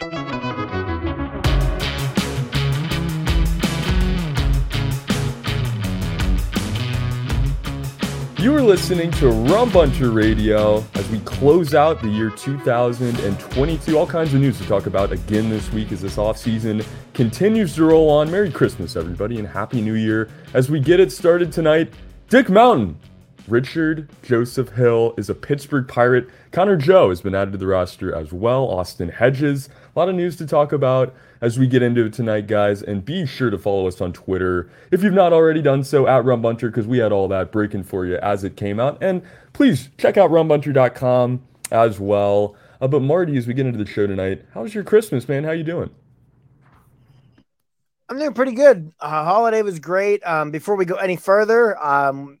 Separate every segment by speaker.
Speaker 1: You are listening to Rum Bunter Radio as we close out the year 2022. All kinds of news to talk about again this week as this off season continues to roll on. Merry Christmas, everybody, and Happy New Year. As we get it started tonight, Dick Mountain, Richard Joseph Hill is a Pittsburgh Pirate. Connor Joe has been added to the roster as well. Austin Hedges. A lot of news to talk about as we get into it tonight, guys. And be sure to follow us on Twitter if you've not already done so at Rumbunter because we had all that breaking for you as it came out. And please check out rumbunter.com as well. Uh, but Marty, as we get into the show tonight, how's your Christmas, man? How you doing?
Speaker 2: I'm doing pretty good. Uh, holiday was great. Um, before we go any further, um,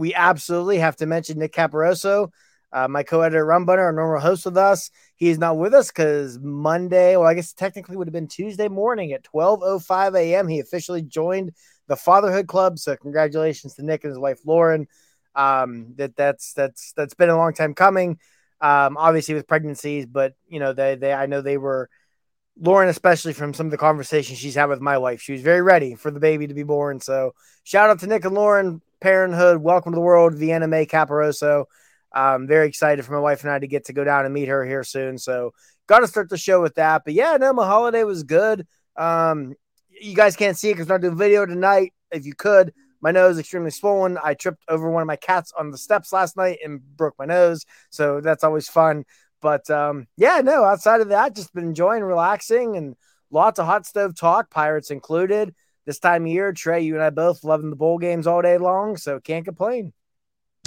Speaker 2: we absolutely have to mention Nick Caparoso, uh, my co-editor, Rum Bunter, our normal host with us. He is not with us because Monday, well, I guess technically would have been Tuesday morning at 12:05 a.m. He officially joined the Fatherhood Club. So congratulations to Nick and his wife Lauren. Um, that that's that's that's been a long time coming. Um, obviously with pregnancies, but you know they they I know they were Lauren, especially from some of the conversations she's had with my wife. She was very ready for the baby to be born. So shout out to Nick and Lauren. Parenthood, welcome to the world, Vienna May Caparoso. I'm very excited for my wife and I to get to go down and meet her here soon. So got to start the show with that. But yeah, no, my holiday was good. Um, you guys can't see it because I'm not doing video tonight. If you could, my nose extremely swollen. I tripped over one of my cats on the steps last night and broke my nose. So that's always fun. But um, yeah, no, outside of that, just been enjoying relaxing and lots of hot stove talk, Pirates included this time of year. Trey, you and I both loving the bowl games all day long, so can't complain.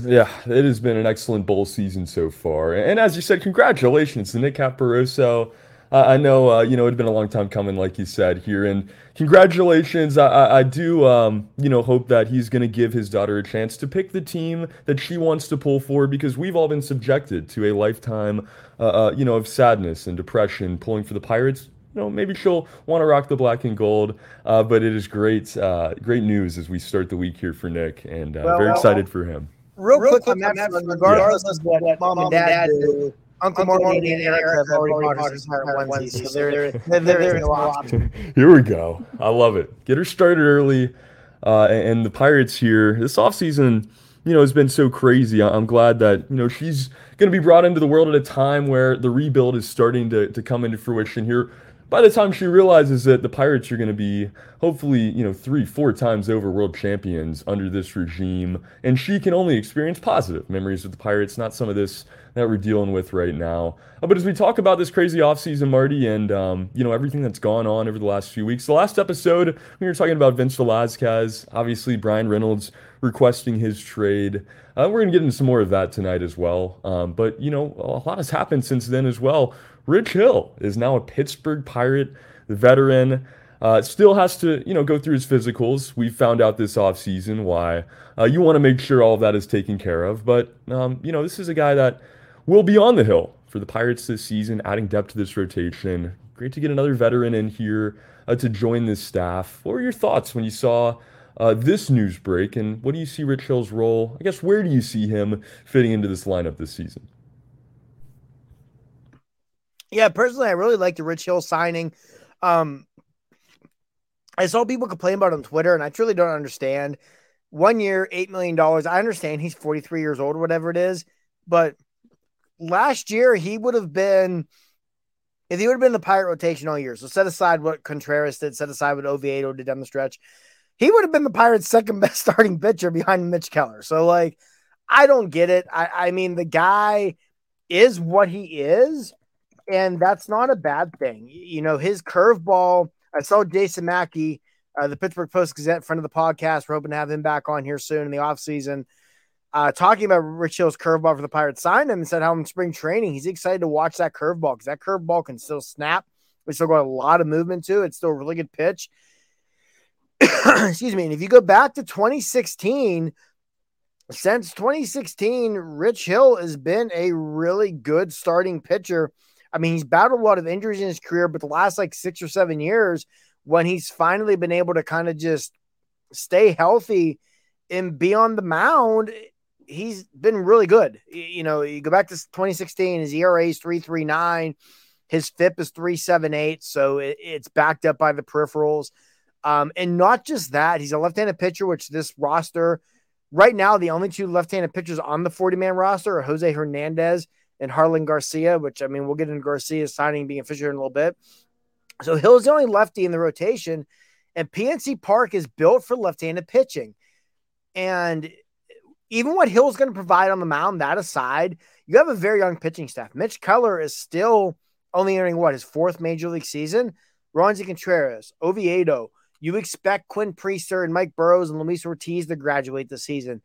Speaker 1: Yeah, it has been an excellent bowl season so far. And as you said, congratulations to Nick Caparoso. Uh, I know, uh, you know, it had been a long time coming, like you said here. And congratulations. I, I, I do, um, you know, hope that he's going to give his daughter a chance to pick the team that she wants to pull for because we've all been subjected to a lifetime, uh, uh you know, of sadness and depression pulling for the Pirates you know, maybe she'll want to rock the black and gold. Uh, but it is great, uh, great news as we start the week here for Nick, and uh, well, very excited for him.
Speaker 2: Real, real quick, quick on that, regardless of what, what mom and dad do, Uncle Marty and Eric have already bought his onesie, so they're, they're, they're, no option.
Speaker 1: Here we go. I love it. Get her started early. Uh, and the Pirates here this offseason, you know, has been so crazy. I'm glad that, you know, she's going to be brought into the world at a time where the rebuild is starting to, to come into fruition here by the time she realizes that the Pirates are going to be hopefully, you know, three, four times over world champions under this regime, and she can only experience positive memories with the Pirates, not some of this that we're dealing with right now. Uh, but as we talk about this crazy offseason, Marty, and, um, you know, everything that's gone on over the last few weeks, the last episode, we were talking about Vince Velasquez, obviously Bryan Reynolds requesting his trade. Uh, we're going to get into some more of that tonight as well. Um, but, you know, a lot has happened since then as well. Rich Hill is now a Pittsburgh Pirate veteran. Uh, still has to, you know, go through his physicals. We found out this offseason why. Uh, you want to make sure all of that is taken care of. But, um, you know, this is a guy that will be on the hill for the Pirates this season, adding depth to this rotation. Great to get another veteran in here uh, to join this staff. What were your thoughts when you saw uh, this news break? And what do you see Rich Hill's role? I guess, where do you see him fitting into this lineup this season?
Speaker 2: Yeah, personally, I really like the Rich Hill signing. Um, I saw people complain about on Twitter, and I truly don't understand. One year, $8 million. I understand he's 43 years old or whatever it is, but last year he would have been, if he would have been the pirate rotation all year, so set aside what Contreras did, set aside what Oviedo did down the stretch, he would have been the Pirates' second best starting pitcher behind Mitch Keller. So, like, I don't get it. I, I mean, the guy is what he is and that's not a bad thing. You know, his curveball. I saw Jason Mackey, uh, the Pittsburgh Post Gazette, friend of the podcast. We're hoping to have him back on here soon in the off season. uh, talking about Rich Hill's curveball for the Pirates, signed him and said how in spring training he's excited to watch that curveball because that curveball can still snap. We still got a lot of movement to it. It's still a really good pitch. Excuse me. And if you go back to 2016, since 2016, Rich Hill has been a really good starting pitcher. I mean, he's battled a lot of injuries in his career, but the last like six or seven years, when he's finally been able to kind of just stay healthy and be on the mound, he's been really good. You know, you go back to 2016, his ERA is 339, his FIP is 378, so it, it's backed up by the peripherals. Um, and not just that, he's a left handed pitcher, which this roster right now, the only two left handed pitchers on the 40 man roster are Jose Hernandez and Harlan Garcia, which I mean, we'll get into Garcia's signing being official in a little bit. So Hill's the only lefty in the rotation, and PNC Park is built for left handed pitching. And even what Hill's going to provide on the mound, that aside, you have a very young pitching staff. Mitch Keller is still only entering what his fourth major league season. Roansy Contreras, Oviedo. You expect Quinn Priester and Mike Burrows and Luis Ortiz to graduate this season.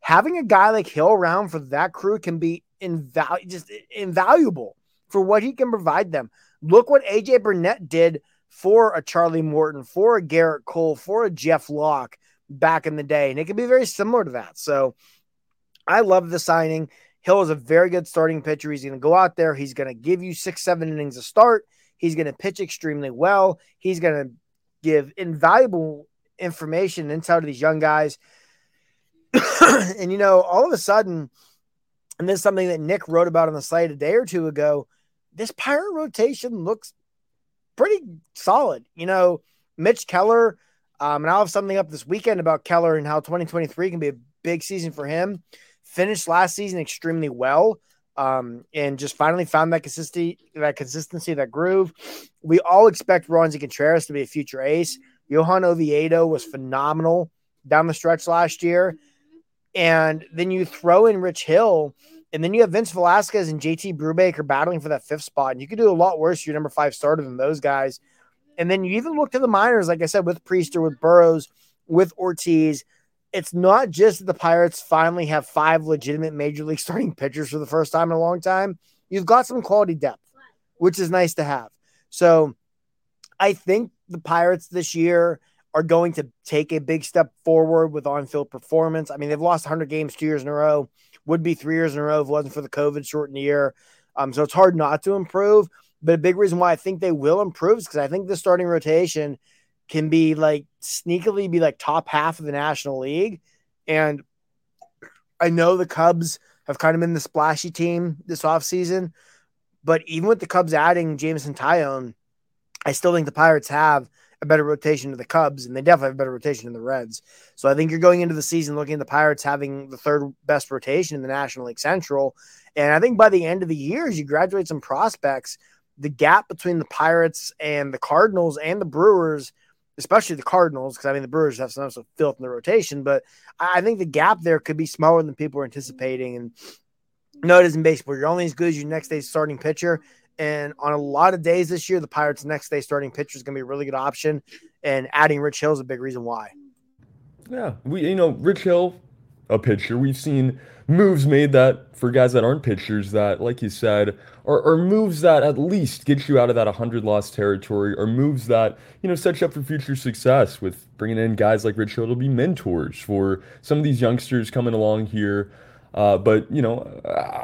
Speaker 2: Having a guy like Hill around for that crew can be invaluable, just invaluable for what he can provide them. Look what AJ Burnett did for a Charlie Morton, for a Gerrit Cole, for a Jeff Locke back in the day. And it can be very similar to that. So I love the signing. Hill is a very good starting pitcher. He's going to go out there. He's going to give you six, seven innings to start. He's going to pitch extremely well. He's going to give invaluable information intel to these young guys. and, you know, all of a sudden, and this is something that Nick wrote about on the site a day or two ago, this pirate rotation looks pretty solid. You know, Mitch Keller um, and I'll have something up this weekend about Keller and how 2023 can be a big season for him. Finished last season extremely well. Um, and just finally found that consistency, that consistency, that groove. We all expect Roansy Contreras to be a future ace. Johan Oviedo was phenomenal down the stretch last year. And then you throw in Rich Hill, and then you have Vince Velasquez and JT Brubaker battling for that fifth spot. And you could do a lot worse, your number five starter than those guys. And then you even look to the minors, like I said, with Priester, with Burrows, with Ortiz. It's not just that the Pirates finally have five legitimate major league starting pitchers for the first time in a long time. You've got some quality depth, which is nice to have. So I think the Pirates this year are going to take a big step forward with on field performance. I mean, they've lost 100 games two years in a row, would be three years in a row if it wasn't for the COVID shortened year. Um, so it's hard not to improve. But a big reason why I think they will improve is because I think the starting rotation can be like sneakily be like top half of the National League. And I know the Cubs have kind of been the splashy team this offseason. But even with the Cubs adding Jameson Taillon, I still think the Pirates have a better rotation to the Cubs, and they definitely have a better rotation than the Reds. So I think you're going into the season looking at the Pirates having the third best rotation in the National League Central. And I think by the end of the year, as you graduate some prospects – the gap between the Pirates and the Cardinals and the Brewers, especially the Cardinals, because I mean the Brewers have some filth in the rotation, but I think the gap there could be smaller than people are anticipating. And no, it isn't baseball. You're only as good as your next day's starting pitcher. And on a lot of days this year, the Pirates' next day starting pitcher is going to be a really good option. And adding Rich Hill is a big reason why.
Speaker 1: Yeah, we you know Rich Hill, a pitcher. We've seen moves made that for guys that aren't pitchers that, like you said, are, are moves that at least get you out of that 100 loss territory, or moves that you know set you up for future success with bringing in guys like Rich Hill to be mentors for some of these youngsters coming along here. Uh, but you know,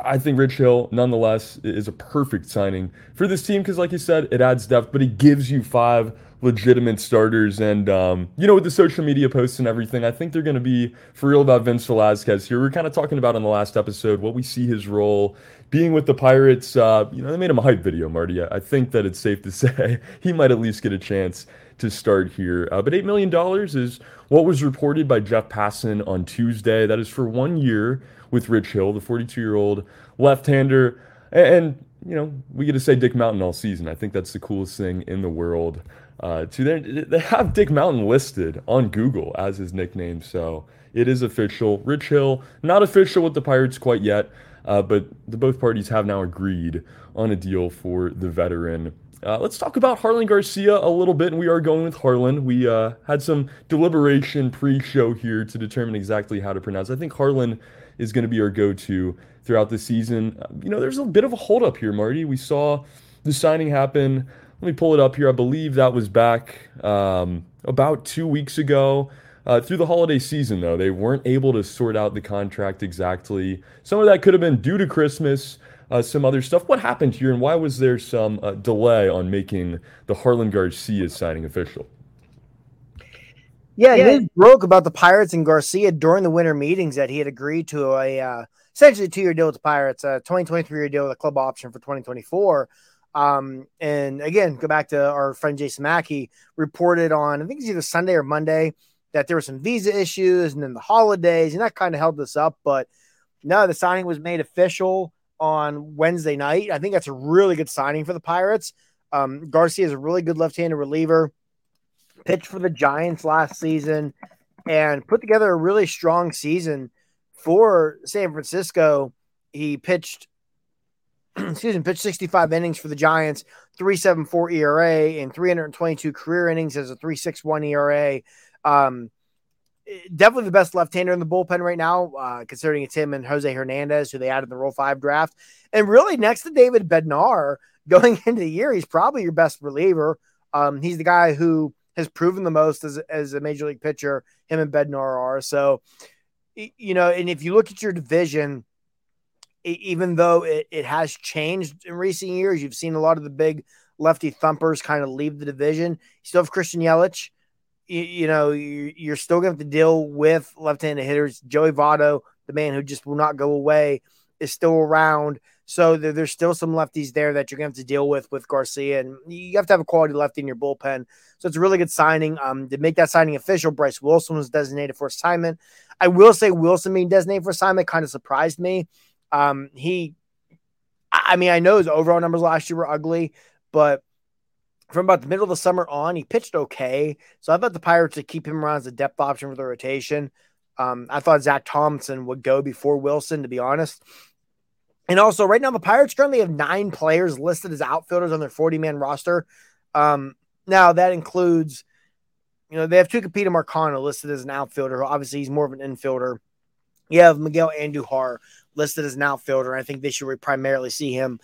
Speaker 1: I think Rich Hill, nonetheless, is a perfect signing for this team because, like you said, it adds depth, but it gives you five legitimate starters. And, um, you know, with the social media posts and everything, I think they're going to be for real about Vince Velasquez here. We are kind of talking about on the last episode what we see his role being with the Pirates. Uh, you know, they made him a hype video, Marty. I think that it's safe to say he might at least get a chance to start here. Uh, but $8 million is what was reported by Jeff Passan on Tuesday. That is for one year with Rich Hill, the 42 year old left hander. And, you know, we get to say Dick Mountain all season. I think that's the coolest thing in the world uh, to they have Dick Mountain listed on Google as his nickname, so it is official. Rich Hill, not official with the Pirates quite yet, uh, but the both parties have now agreed on a deal for the veteran. Uh, let's talk about Harlan Garcia a little bit, and we are going with Harlan. We uh, had some deliberation pre-show here to determine exactly how to pronounce. I think Harlan is going to be our go-to throughout the season. You know, there's a bit of a holdup here, Marty. We saw the signing happen. Let me pull it up here. I believe that was back um, about two weeks ago. Uh, through the holiday season, though, they weren't able to sort out the contract exactly. Some of that could have been due to Christmas, uh, some other stuff. What happened here, and why was there some uh, delay on making the Harlan Garcia signing official?
Speaker 2: Yeah, yeah. news broke about the Pirates and Garcia during the winter meetings that he had agreed to a uh, essentially a two-year deal with the Pirates, a 2023 year deal with a club option for 2024. Um, and again, go back to our friend Jason Mackey reported on I think it's either Sunday or Monday that there were some visa issues and then the holidays, and that kind of held this up. But no, the signing was made official on Wednesday night. I think that's a really good signing for the Pirates. Um, Garcia is a really good left-handed reliever. Pitched for the Giants last season and put together a really strong season for San Francisco. He pitched, excuse me, pitched 65 innings for the Giants, 3.74 ERA, and 322 career innings as a 3.61 ERA. Um, definitely the best left-hander in the bullpen right now, uh, considering it's him and Jose Hernandez, who they added in the Rule Five draft, and really next to David Bednar going into the year, he's probably your best reliever. Um, he's the guy who has proven the most as as a major league pitcher. Him and Bednar are so, you know, and if you look at your division. Even though it, it has changed in recent years, you've seen a lot of the big lefty thumpers kind of leave the division. You still have Christian Yelich, you, you know, you, are still going to have to deal with left-handed hitters. Joey Votto, the man who just will not go away, is still around. So there, there's still some lefties there that you're going to have to deal with with Garcia, and you have to have a quality lefty in your bullpen. So it's a really good signing. Um, to make that signing official, Bryce Wilson was designated for assignment. I will say Wilson being designated for assignment kind of surprised me. Um, he, I mean, I know his overall numbers last year were ugly, but from about the middle of the summer on, he pitched okay. So I thought the Pirates would keep him around as a depth option for the rotation. Um, I thought Zach Thompson would go before Wilson, to be honest. And also, right now, the Pirates currently have nine players listed as outfielders on their 40 man roster. Um, now, that includes, you know, they have Tucupita Marcano listed as an outfielder. Obviously, he's more of an infielder. You have Miguel Andujar listed as an outfielder. I think they should primarily see him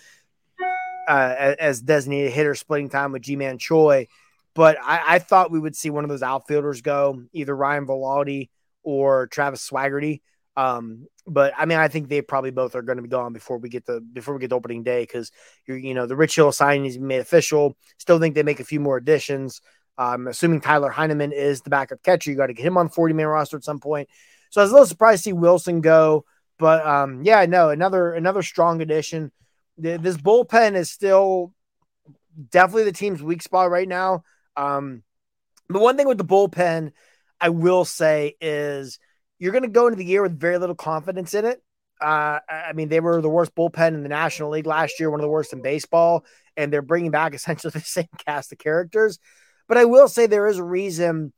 Speaker 2: uh, as designated hitter, splitting time with Ji-Man Choi. But I, I, thought we would see one of those outfielders go, either Ryan Vilade or Travis Swaggerty. Um, but I mean, I think they probably both are going to be gone before we get the before we get the opening day because you're you know the Rich Hill signing is made official. Still think they make a few more additions. I'm um, assuming Tyler Heineman is the backup catcher, you got to get him on 40 man roster at some point. So I was a little surprised to see Wilson go, but um, yeah, no, another another strong addition this bullpen is still definitely the team's weak spot right now. Um, the one thing with the bullpen, I will say, is you're going to go into the year with very little confidence in it. Uh, I mean, they were the worst bullpen in the National League last year, one of the worst in baseball, and they're bringing back essentially the same cast of characters. But I will say there is a reason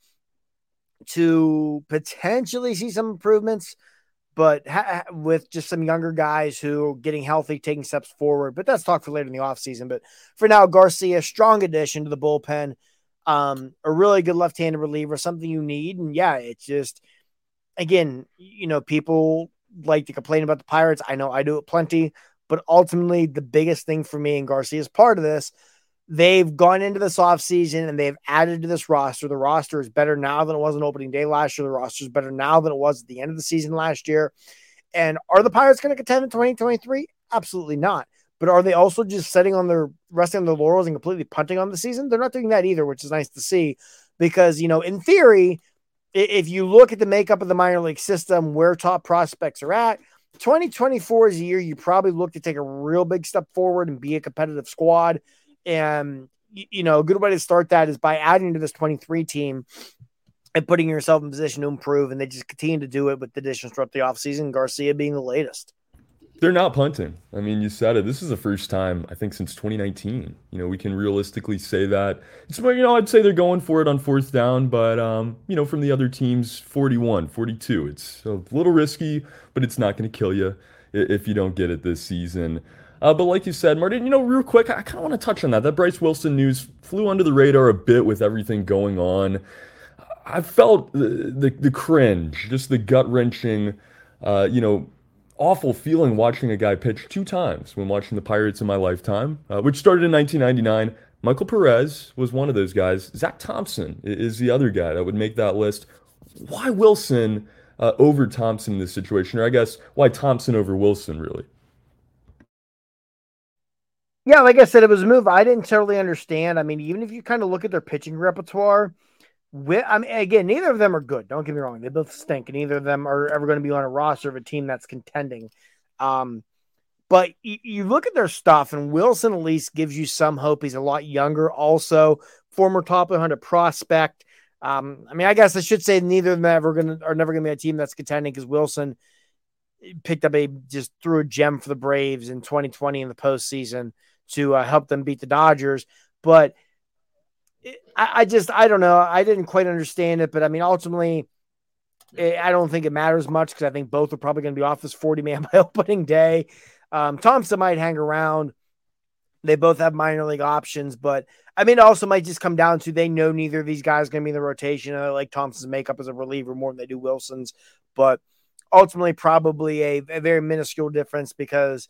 Speaker 2: to potentially see some improvements but ha- with just some younger guys who are getting healthy, taking steps forward. But that's talk for later in the offseason. But for now, Garcia, strong addition to the bullpen, um, a really good left handed reliever, something you need. And yeah, it's just, again, you know, people like to complain about the Pirates. I know I do it plenty. But ultimately, the biggest thing for me and Garcia is part of this they've gone into this offseason and they've added to this roster. The roster is better now than it was on opening day last year. The roster is better now than it was at the end of the season last year. And are the Pirates going to contend in 2023? Absolutely not. But are they also just sitting on their resting on their laurels and completely punting on the season? They're not doing that either, which is nice to see because, you know, in theory, if you look at the makeup of the minor league system, where top prospects are at, 2024 is a year you probably look to take a real big step forward and be a competitive squad. And, you know, a good way to start that is by adding to this 23 team and putting yourself in position to improve. And they just continue to do it with the additions throughout the offseason, Garcia being the latest.
Speaker 1: They're not punting. I mean, you said it. This is the first time, I think, since 2019. You know, we can realistically say that. It's, you know, I'd say they're going for it on fourth down, but, um, you know, from the other teams, 41, 42. It's a little risky, but it's not going to kill you if you don't get it this season. Uh, but like you said, Martin, you know, real quick, I, kind of want to touch on that. That Bryce Wilson news flew under the radar a bit with everything going on. I felt the, the, the cringe, just the gut wrenching, uh, you know, awful feeling watching a guy pitch two times when watching the Pirates in my lifetime, uh, which started in 1999. Michael Perez was one of those guys. Zach Thompson is the other guy that would make that list. Why Wilson uh, over Thompson in this situation? Or I guess why Thompson over Wilson, really?
Speaker 2: Yeah, like I said, it was a move I didn't totally understand. I mean, even if you kind of look at their pitching repertoire, with, I mean, again, neither of them are good. Don't get me wrong; they both stink, and neither of them are ever going to be on a roster of a team that's contending. Um, but you, you look at their stuff, and Wilson at least gives you some hope. He's a lot younger, also former top 100 prospect. Um, I mean, I guess I should say neither of them ever to are never to be a team that's contending because Wilson picked up a just threw a gem for the Braves in 2020 in the postseason to uh, help them beat the Dodgers. But I, I, just I don't know. I didn't quite understand it, but I mean, ultimately, it, I don't think it matters much because I think both are probably going to be off this 40 man by opening day. Um, Thompson might hang around. They both have minor league options, but I mean, it also might just come down to they know neither of these guys going to be in the rotation. I like Thompson's makeup as a reliever more than they do Wilson's, but ultimately, probably a, a very minuscule difference because,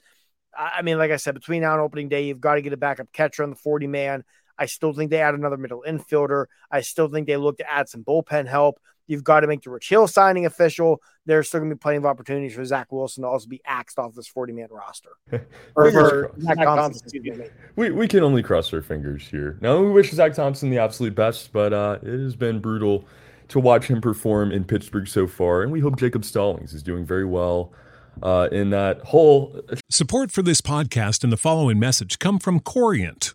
Speaker 2: I mean, like I said, between now and opening day, you've got to get a backup catcher on the 40 man. I still think they add another middle infielder. I still think they look to add some bullpen help. You've got to make the Rich Hill signing official. There's still going to be plenty of opportunities for Zach Wilson to also be axed off this 40 man roster.
Speaker 1: or for Zach Thompson, we, we can only cross our fingers here. Now, we wish Zach Thompson the absolute best, but uh, it has been brutal to watch him perform in Pittsburgh so far. And we hope Jacob Stallings is doing very well uh, in that whole.
Speaker 3: Support for this podcast and the following message come from Corient.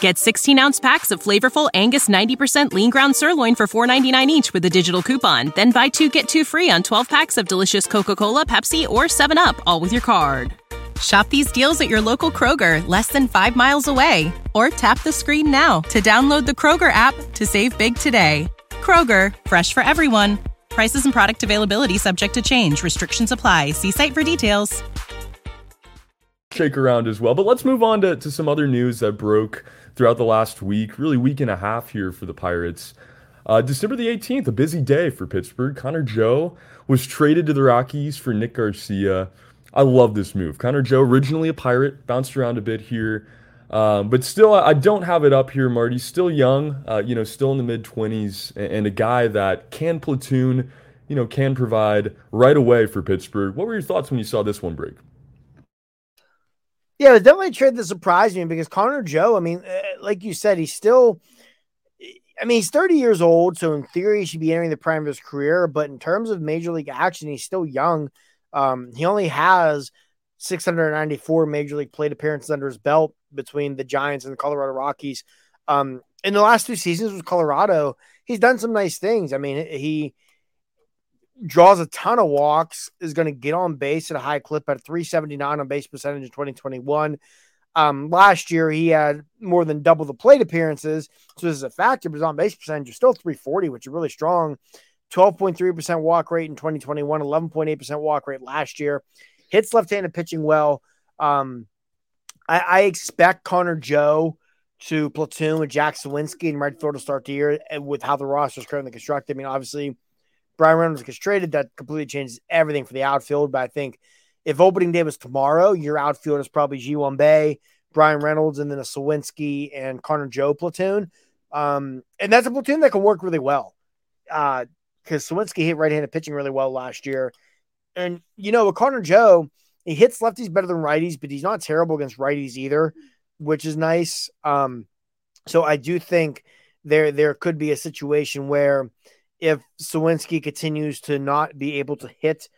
Speaker 4: Get 16 ounce packs of flavorful Angus 90% lean ground sirloin for $4.99 each with a digital coupon. Then buy two get two free on 12 packs of delicious Coca Cola, Pepsi, or 7UP, all with your card. Shop these deals at your local Kroger, less than five miles away. Or tap the screen now to download the Kroger app to save big today. Kroger, fresh for everyone. Prices and product availability subject to change. Restrictions apply. See site for details.
Speaker 1: Shake around as well. But let's move on to, to some other news that broke throughout the last week, really week and a half here for the Pirates. Uh, December the 18th, a busy day for Pittsburgh. Connor Joe was traded to the Rockies for Nick Garcia. I love this move. Connor Joe, originally a Pirate, bounced around a bit here. Um, but still, I don't have it up here, Marty. Still young, uh, you know, still in the mid 20s, and, and, a guy that can platoon, you know, can provide right away for Pittsburgh. What were your thoughts when you saw this one break?
Speaker 2: Yeah, it was definitely a trade that surprised me because Connor Joe, I mean, uh, like you said, he's still, I mean, he's 30 years old. So in theory, he should be entering the prime of his career. But in terms of major league action, he's still young. Um, he only has 694 major league plate appearances under his belt between the Giants and the Colorado Rockies. Um, in the last two seasons with Colorado, he's done some nice things. I mean, he draws a ton of walks, is going to get on base at a high clip at 379 on base percentage in 2021. Um, last year, he had more than double the plate appearances. So this is a factor, but his on base percentage is still 340, which is really strong. 12.3% walk rate in 2021, 11.8% walk rate last year. Hits left handed pitching well. Um, I, I, expect Connor Joe to platoon with Jack Suwinski and right field to start the year with how the roster is currently constructed. I mean, obviously, Bryan Reynolds gets traded, that completely changes everything for the outfield. But I think if opening day was tomorrow, your outfield is probably Ji-hwan Bae, Bryan Reynolds, and then a Suwinski and Connor Joe platoon. Um, and that's a platoon that can work really well. Uh, because Suwinski hit right-handed pitching really well last year. And you know, with Connor Joe, He hits lefties better than righties, but he's not terrible against righties either, which is nice. Um, so I do think there there could be a situation where if Suwinski continues to not be able to hit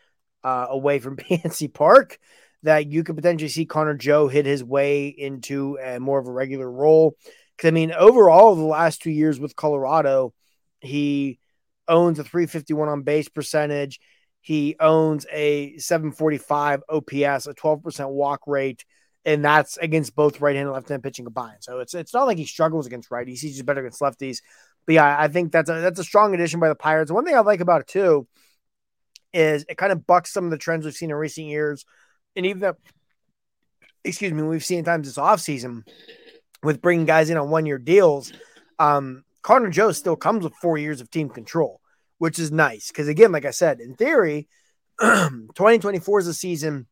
Speaker 2: uh, away from PNC Park, that you could potentially see Connor Joe hit his way into a more of a regular role. Because I mean, overall, the last two years with Colorado, he owns a 351 on base percentage. He owns a 745 OPS, a 12% walk rate, and that's against both right hand and left hand pitching combined. So it's it's not like he struggles against righties; he's just better against lefties. But yeah, I think that's a that's a strong addition by the Pirates. One thing I like about it too is it kind of bucks some of the trends we've seen in recent years, and even that, excuse me, we've seen times this offseason with bringing guys in on one year deals. Um, Connor Joe still comes with four years of team control, which is nice because again, like I said, in theory, 2024 is a season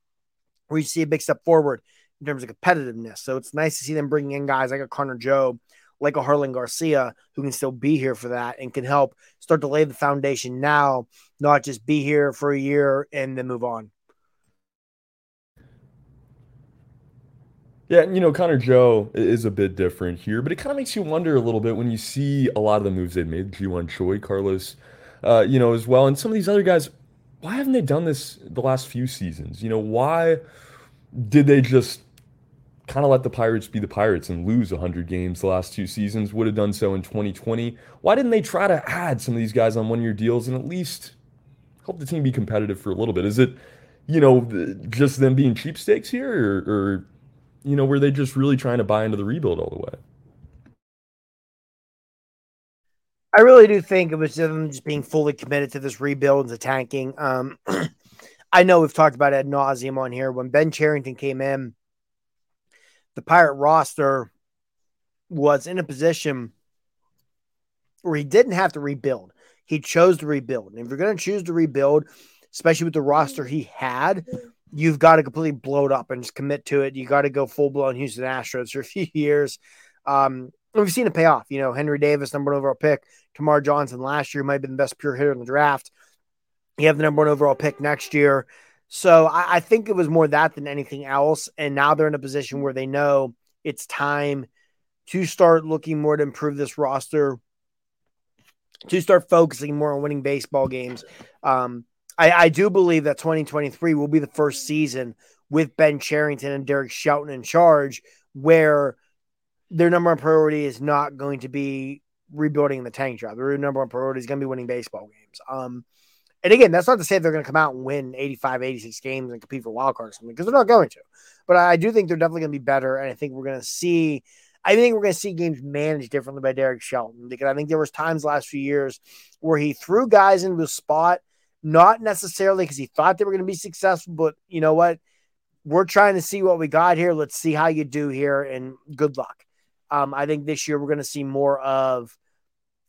Speaker 2: where you see a big step forward in terms of competitiveness. So it's nice to see them bringing in guys like a Connor Joe, like a Harlan Garcia, who can still be here for that and can help start to lay the foundation now, not just be here for a year and then move on.
Speaker 1: Yeah, you know, Connor Joe is a bit different here, but it kind of makes you wonder a little bit when you see a lot of the moves they've made. Ji-Hwan Choi, Carlos, uh, you know, as well, and some of these other guys. Why haven't they done this the last few seasons? You know, why did they just kind of let the Pirates be the Pirates and lose 100 games the last two seasons? Would have done so in 2020. Why didn't they try to add some of these guys on one-year deals and at least help the team be competitive for a little bit? Is it, you know, just them being cheapstakes here, or, or you know, were they just really trying to buy into the rebuild all the way?
Speaker 2: I really do think it was them just being fully committed to this rebuild and the tanking. Um, I know we've talked about ad nauseum on here. When Ben Cherington came in, the Pirate roster was in a position where he didn't have to rebuild. He chose to rebuild. And if you're going to choose to rebuild, especially with the roster he had, you've got to completely blow it up and just commit to it. You got to go full blown Houston Astros for a few years. Um, we've seen it pay off. You know, Henry Davis, number one overall pick. Termarr Johnson last year might have been the best pure hitter in the draft. You have the number one overall pick next year. So I, I think it was more that than anything else. And now they're in a position where they know it's time to start looking more to improve this roster, to start focusing more on winning baseball games. Um, I, I do believe that 2023 will be the first season with Ben Cherington and Derek Shelton in charge where their number one priority is not going to be rebuilding the tank job. Their number one priority is going to be winning baseball games. Um, and again, that's not to say they're going to come out and win 85, 86 games and compete for wild card or something because they're not going to. But I do think they're definitely going to be better. And I think we're going to see, I think we're going to see games managed differently by Derek Shelton because I think there was times last few years where he threw guys into a spot – not necessarily because he thought they were going to be successful, but you know what? We're trying to see what we got here. Let's see how you do here, and good luck. Um, I think this year we're going to see more of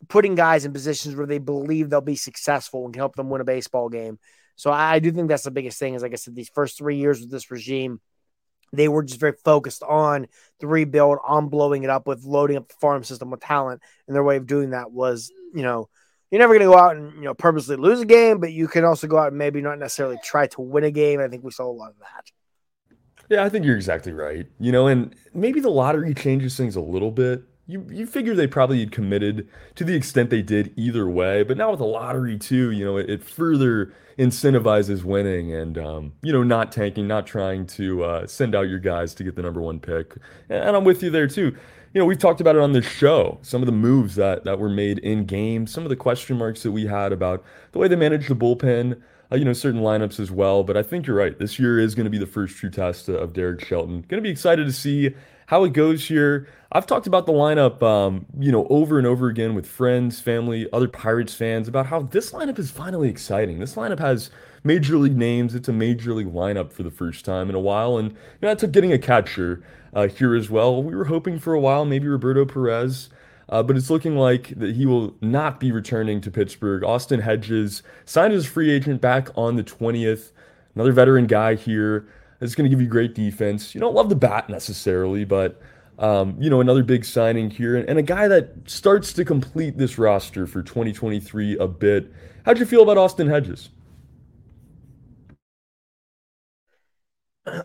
Speaker 2: putting guys in positions where they believe they'll be successful and can help them win a baseball game. So I, do think that's the biggest thing. Is like I said, these first three years with this regime, they were just very focused on the rebuild, on blowing it up with loading up the farm system with talent, and their way of doing that was, you know, you're never going to go out and you know purposely lose a game, but you can also go out and maybe not necessarily try to win a game. I think we saw a lot of that.
Speaker 1: Yeah, I think you're exactly right. You know, and maybe the lottery changes things a little bit. You you figure they probably had committed to the extent they did either way, but now with the lottery too, you know, it, it further incentivizes winning and um, you know not tanking, not trying to uh, send out your guys to get the number one pick. And I'm with you there too you know, we've talked about it on this show. Some of the moves that that were made in game, some of the question marks that we had about the way they managed the bullpen, uh, you know, certain lineups as well. But I think you're right. This year is going to be the first true test of Derek Shelton. Going to be excited to see how it goes here. I've talked about the lineup, um, you know, over and over again with friends, family, other Pirates fans about how this lineup is finally exciting. This lineup has major league names. It's a major league lineup for the first time in a while, and you know, that took getting a catcher uh, here as well. We were hoping for a while, maybe Roberto Perez. Uh, but it's looking like that he will not be returning to Pittsburgh. Austin Hedges signed as a free agent back on the 20th. Another veteran guy here is going to give you great defense. You don't love the bat necessarily, but um, you know another big signing here and, and a guy that starts to complete this roster for 2023 a bit. How'd you feel about Austin Hedges?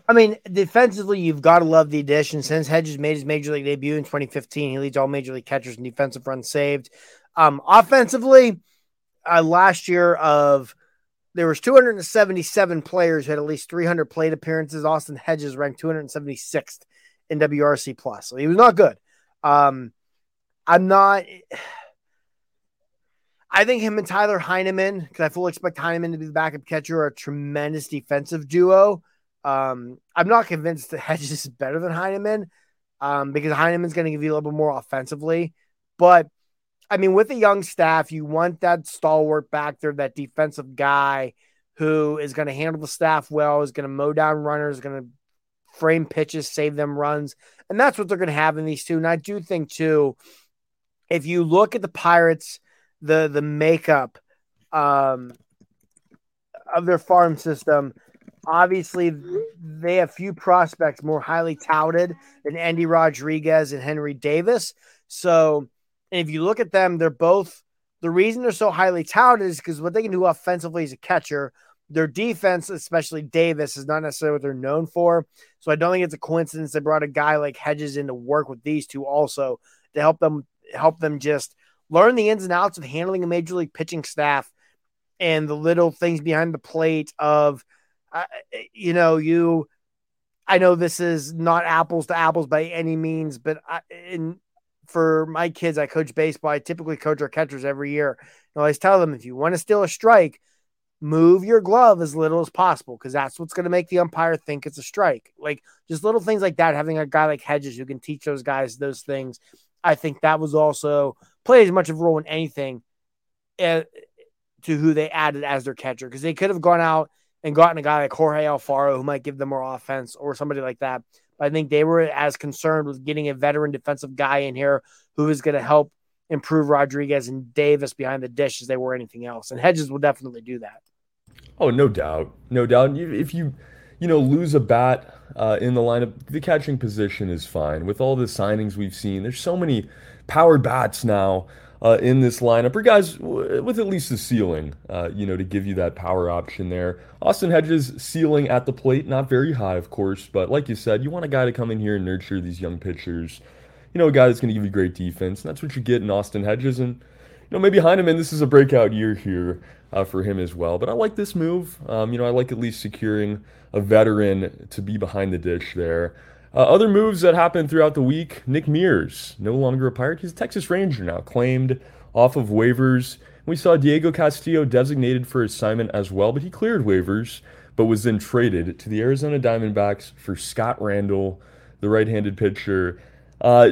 Speaker 2: I mean, defensively, you've got to love the addition. Since Hedges made his major league debut in 2015, he leads all major league catchers in defensive runs saved. Um, offensively, uh, last year of there was 277 players who had at least 300 plate appearances. Austin Hedges ranked 276th in WRC plus, so he was not good. Um, I'm not. I think him and Tyler Heineman, because I fully expect Heineman to be the backup catcher, are a tremendous defensive duo. Um, I'm not convinced that Hedges is better than Heineman um, because Heineman's going to give you a little bit more offensively. But I mean, with a young staff, you want that stalwart back there, that defensive guy who is going to handle the staff well, is going to mow down runners, going to frame pitches, save them runs. And that's what they're going to have in these two. And I do think, too, if you look at the Pirates – the the makeup um, of their farm system. Obviously, they have few prospects more highly touted than Endy Rodriguez and Henry Davis. So, if you look at them, they're both the reason they're so highly touted is because what they can do offensively as a catcher. Their defense, especially Davis, is not necessarily what they're known for. So I don't think it's a coincidence they brought a guy like Hedges in to work with these two also to help them help them just learn the ins and outs of handling a major league pitching staff and the little things behind the plate of uh, you know you i know this is not apples to apples by any means but I, in for my kids i coach baseball. I typically coach our catchers every year. I always tell them if you want to steal a strike move your glove as little as possible because that's what's going to make the umpire think it's a strike. Like just little things like that having a guy like hedges who can teach those guys those things i think that was also play as much of a role in anything uh, to who they added as their catcher because they could have gone out and gotten a guy like Jorge Alfaro who might give them more offense or somebody like that. But I think they were as concerned with getting a veteran defensive guy in here who is going to help improve Rodriguez and Davis behind the dish as they were anything else. And Hedges will definitely do that.
Speaker 1: Oh, no doubt, no doubt. If you, you know, lose a bat uh, in the lineup, the catching position is fine. With all the signings we've seen, there's so many powered bats now uh, in this lineup, or guys with at least a ceiling, uh, you know, to give you that power option there. Austin Hedges' ceiling at the plate, not very high, of course, but like you said, you want a guy to come in here and nurture these young pitchers. You know, a guy that's going to give you great defense, and that's what you get in Austin Hedges. And, you know, maybe Heineman, this is a breakout year here uh, for him as well. But I like this move. Um, you know, I like at least securing a veteran to be behind the dish there. Uh, other moves that happened throughout the week Nick Mears, no longer a Pirate. He's a Texas Ranger now, claimed off of waivers. We saw Diego Castillo designated for assignment as well, but he cleared waivers, but was then traded to the Arizona Diamondbacks for Scott Randall, the right handed pitcher. Uh,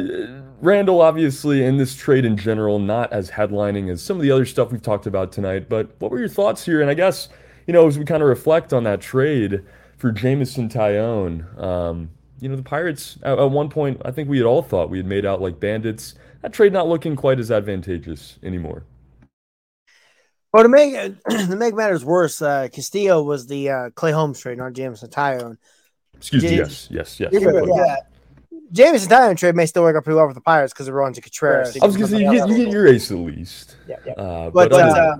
Speaker 1: Randall, obviously, in this trade in general, not as headlining as some of the other stuff we've talked about tonight. But what were your thoughts here? And I guess, you know, as we kind of reflect on that trade for Jameson Taillon, um, you know, the Pirates at, at, one point, I think we had all thought we had made out like bandits. That trade not looking quite as advantageous anymore.
Speaker 2: Well, to make to make matters worse, uh, Castillo was the uh, Clay Holmes trade, not Jameson Taillon.
Speaker 1: Excuse me. Yes, yes, yes.
Speaker 2: Yeah, yeah. Jameson Taillon trade may still work out pretty well for the Pirates because of Roansy Contreras.
Speaker 1: I was going to say you get, you get, your ace at least.
Speaker 2: Yeah, yeah. Uh, but, but uh,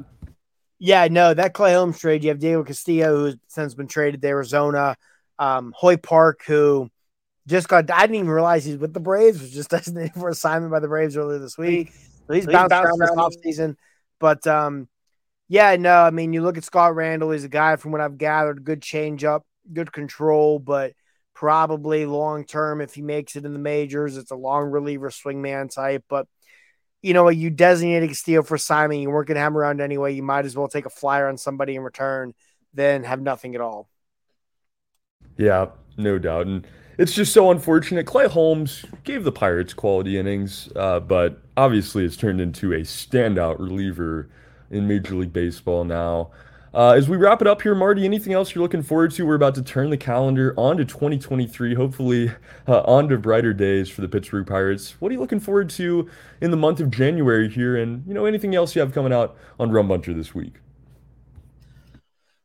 Speaker 2: yeah, no, that Clay Holmes trade. You have Diego Castillo, who's since been traded to Arizona. Um, Hoy Park, who just got. I didn't even realize he's with the Braves. Was just designated for assignment by the Braves earlier this week. So he's so bounced, bounced around this offseason. But um, yeah, no, I mean, you look at Scott Randall. He's a guy from what I've gathered, good changeup, good control, but probably long term if he makes it in the majors, it's a long reliever swingman type. But you know, you designated Castillo for assignment, you weren't going to have him around anyway. You might as well take a flyer on somebody in return than have nothing at all.
Speaker 1: Yeah, no doubt. And it's just so unfortunate. Clay Holmes gave the Pirates quality innings, uh, but obviously it's turned into a standout reliever in Major League Baseball now. Uh, as we wrap it up here, Marty, anything else you're looking forward to? We're about to turn the calendar on to 2023, hopefully uh, on to brighter days for the Pittsburgh Pirates. What are you looking forward to in the month of January here? And, you know, anything else you have coming out on Rum Bunter this week?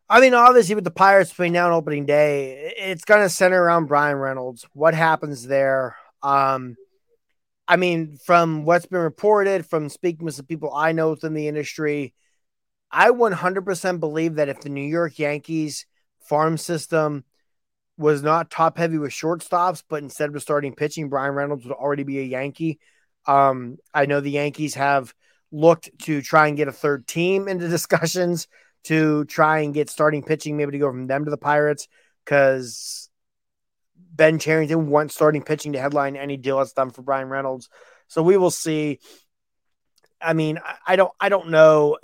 Speaker 2: I mean, obviously, with the Pirates between now and opening day, it's going to center around Bryan Reynolds. What happens there? Um, I mean, from what's been reported, from speaking with some people I know within the industry, I 100% believe that if the New York Yankees farm system was not top heavy with shortstops, but instead of starting pitching, Bryan Reynolds would already be a Yankee. Um, I know the Yankees have looked to try and get a third team into discussions to try and get starting pitching, maybe to go from them to the Pirates, because Ben Cherington wants starting pitching to headline any deal that's done for Bryan Reynolds. So we will see. I mean, I don't, I don't know.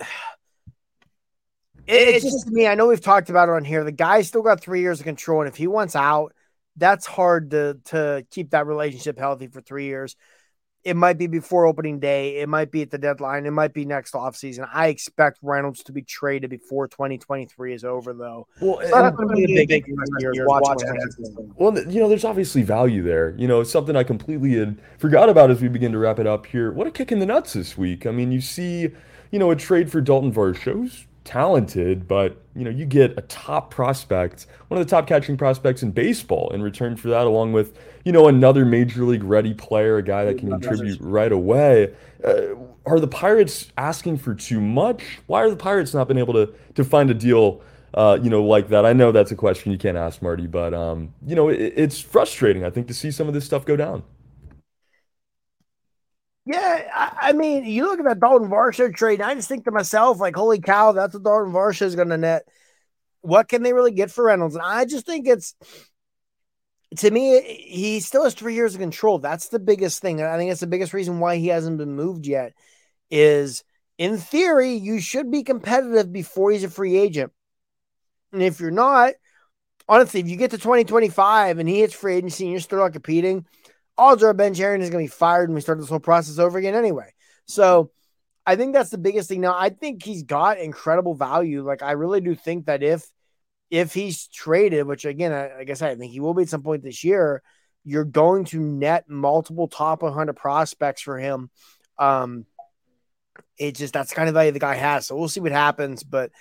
Speaker 2: It's just to me. I know we've talked about it on here. The guy still got three years of control, and if he wants out, that's hard to to keep that relationship healthy for three years. It might be before opening day. It might be at the deadline. It might be next offseason. I expect Reynolds to be traded before 2023 is over, though. Well, so that's going to be a big, big
Speaker 1: Well, you know, there's obviously value there. You know, something I completely had forgot about as we begin to wrap it up here. What a kick in the nuts this week. I mean, you see, you know, a trade for Dalton Varsho's talented, but you know, you get a top prospect, one of the top catching prospects in baseball in return for that, along with, you know, another major league ready player, a guy that can contribute right away. Uh, are the Pirates asking for too much? Why are the Pirates not been able to to find a deal uh, you know, like that? I know that's a question you can't ask Marty, but um, you know, it, it's frustrating, I think, to see some of this stuff go down.
Speaker 2: Yeah, I, I, mean, you look at that Dalton Varsho trade, and I just think to myself, like, holy cow, that's what Dalton Varsho is going to net. What can they really get for Reynolds? And I just think it's, to me, he still has three years of control. That's the biggest thing. I think it's the biggest reason why he hasn't been moved yet. Is in theory, you should be competitive before he's a free agent. And if you're not, honestly, if you get to 2025 and he hits free agency and you're still not competing – odds are Ben Cherington is going to be fired and we start this whole process over again anyway. So I think that's the biggest thing. Now I think he's got incredible value. Like I really do think that if if he's traded, which again, I, like I said, I think he will be at some point this year, you're going to net multiple top 100 prospects for him. Um, it just that's kind of value the guy has. So we'll see what happens. But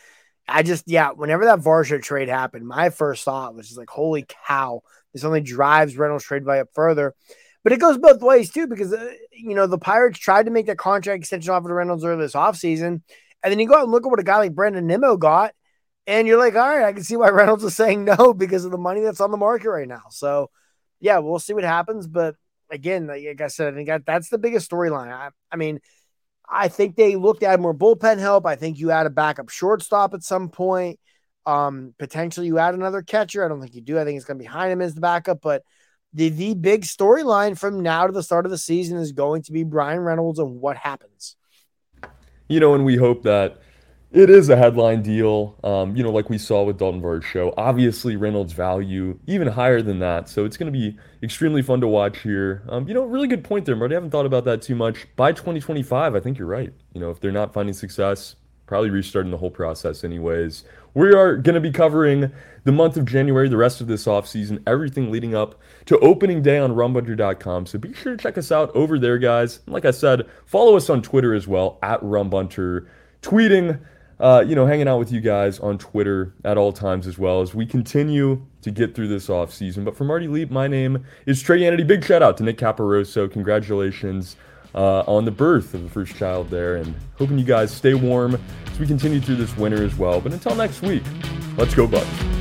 Speaker 2: I just yeah, whenever that Varsho trade happened, my first thought was just like, holy cow, this only drives Reynolds trade value up further. But it goes both ways too, because uh, you know the Pirates tried to make that contract extension offer to Reynolds earlier this offseason. And then you go out and look at what a guy like Brandon Nimmo got, and you're like, all right, I can see why Reynolds is saying no because of the money that's on the market right now. So yeah, we'll see what happens. But again, like I said, I think that, that's the biggest storyline. I, I mean, I think they looked at more bullpen help. I think you add a backup shortstop at some point. Um, potentially you add another catcher. I don't think you do. I think it's going to be him as the backup, but the the big storyline from now to the start of the season is going to be Bryan Reynolds and what happens.
Speaker 1: You know, and we hope that it is a headline deal. Um, you know, like we saw with Dalton Varsho. Obviously, Reynolds' value even higher than that. So it's going to be extremely fun to watch here. Um, you know, really good point there, Marty. I haven't thought about that too much. By 2025, I think you're right. You know, if they're not finding success, probably restarting the whole process anyways. We are going to be covering the month of January, the rest of this off season, everything leading up to opening day on rumbunter.com. So be sure to check us out over there, guys. And like I said, follow us on Twitter as well at rumbunter, tweeting, uh, you know, hanging out with you guys on Twitter at all times as well as we continue to get through this off season. But for Marty Leap, my name is Trey Hannity. Big shout out to Nick Caparoso. Congratulations uh, on the birth of the first child there, and hoping you guys stay warm as we continue through this winter as well. But until next week, let's go,
Speaker 5: Bucs.